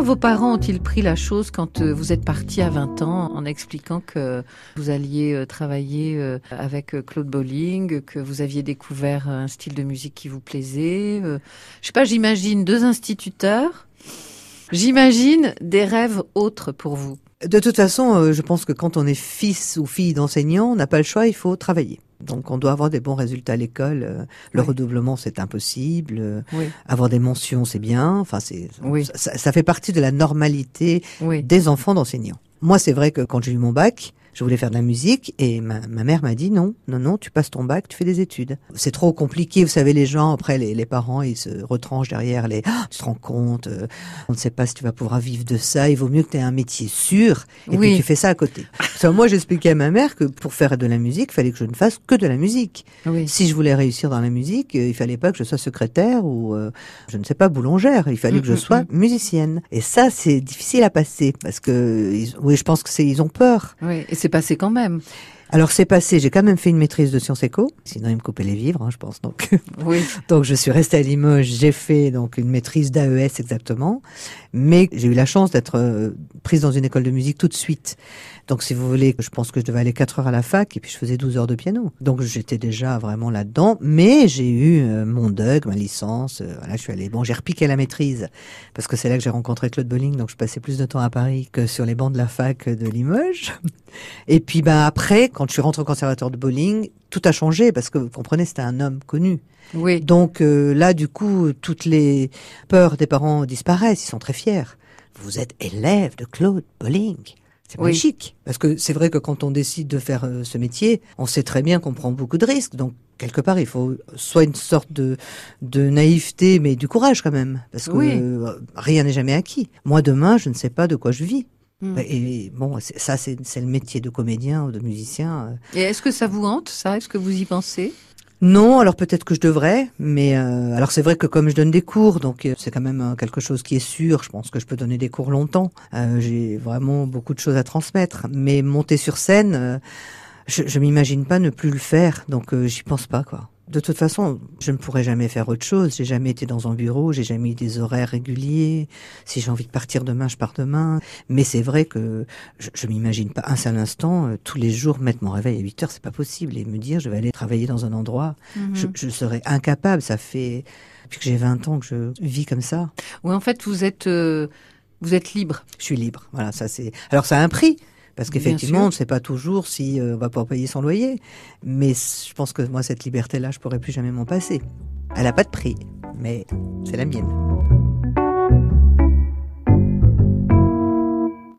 Comment vos parents ont-ils pris la chose quand euh, vous êtes parti à 20 ans en expliquant que vous alliez euh, travailler euh, avec Claude Bolling, que vous aviez découvert un style de musique qui vous plaisait Je sais pas, j'imagine deux instituteurs. J'imagine des rêves autres pour vous. De toute façon, je pense que quand on est fils ou fille d'enseignant, on n'a pas le choix, il faut travailler. Donc on doit avoir des bons résultats à l'école. Euh, le redoublement c'est impossible. Euh, avoir des mentions c'est bien. Enfin c'est ça, fait partie de la normalité des enfants d'enseignants. Moi c'est vrai que quand j'ai eu mon bac, je voulais faire de la musique et ma, ma mère m'a dit non, non, non, tu passes ton bac, tu fais des études. C'est trop compliqué, vous savez, les gens, après, les, les parents, ils se retranchent derrière les, ah, tu te rends compte, euh, on ne sait pas si tu vas pouvoir vivre de ça, il vaut mieux que tu aies un métier sûr et puis tu fais ça à côté. moi, j'expliquais à ma mère que pour faire de la musique, il fallait que je ne fasse que de la musique. Si je voulais réussir dans la musique, euh, il fallait pas que je sois secrétaire ou, euh, je ne sais pas, boulangère, il fallait que je mm, mm, sois mm. musicienne. Et ça, c'est difficile à passer parce que, oui, je pense que c'est, ils ont peur. Oui c'est passé quand même. Alors c'est passé, j'ai quand même fait une maîtrise de sciences éco, sinon ils me coupaient les vivres, hein, je pense. Donc, oui. donc je suis restée à Limoges, j'ai fait donc une maîtrise d'AES exactement, mais j'ai eu la chance d'être euh, prise dans une école de musique tout de suite. Donc si vous voulez, je pense que je devais aller 4 heures à la fac et puis je faisais 12 heures de piano. Donc j'étais déjà vraiment là-dedans, mais j'ai eu euh, mon DUG, ma licence, euh, voilà, je suis allée. Bon, j'ai repiqué la maîtrise parce que c'est là que j'ai rencontré Claude Bolling, donc je passais plus de temps à Paris que sur les bancs de la fac de Limoges. Et puis ben après, quand je suis rentrée au conservatoire de bowling, tout a changé parce que vous comprenez, c'était un homme connu. Oui. Donc euh, là, du coup, toutes les peurs des parents disparaissent. Ils sont très fiers. Vous êtes élève de Claude Bolling. C'est magique. Parce que c'est vrai que quand on décide de faire euh, ce métier, on sait très bien qu'on prend beaucoup de risques. Donc, quelque part, il faut soit une sorte de, de naïveté, mais du courage quand même. Parce que euh, rien n'est jamais acquis. Moi, demain, je ne sais pas de quoi je vis. Hmm. Et bon, ça, c'est le métier de comédien ou de musicien. Euh. Et est-ce que ça vous hante, ça? Est-ce que vous y pensez? Non, alors peut-être que je devrais, mais euh, alors c'est vrai que comme je donne des cours, donc euh, c'est quand même quelque chose qui est sûr. Je pense que je peux donner des cours longtemps. J'ai vraiment beaucoup de choses à transmettre, mais monter sur scène, je, je m'imagine pas ne plus le faire, donc j'y pense pas quoi. De toute façon, je ne pourrais jamais faire autre chose. J'ai jamais été dans un bureau, j'ai jamais eu des horaires réguliers. Si j'ai envie de partir demain, je pars demain. Mais c'est vrai que je, je m'imagine pas un seul instant euh, tous les jours mettre mon réveil à 8 heures, c'est pas possible. Et me dire je vais aller travailler dans un endroit, mhm. je, je, serais incapable. Ça fait depuis que j'ai 20 ans que je vis comme ça. Oui, en fait, vous êtes euh, vous êtes libre. Je suis libre. Voilà, ça c'est. Alors ça a un prix. Parce qu'effectivement, on ne sait pas toujours si euh, on va pouvoir payer son loyer. Mais je pense que moi, cette liberté-là, je pourrais plus jamais m'en passer. Elle n'a pas de prix, mais c'est la mienne.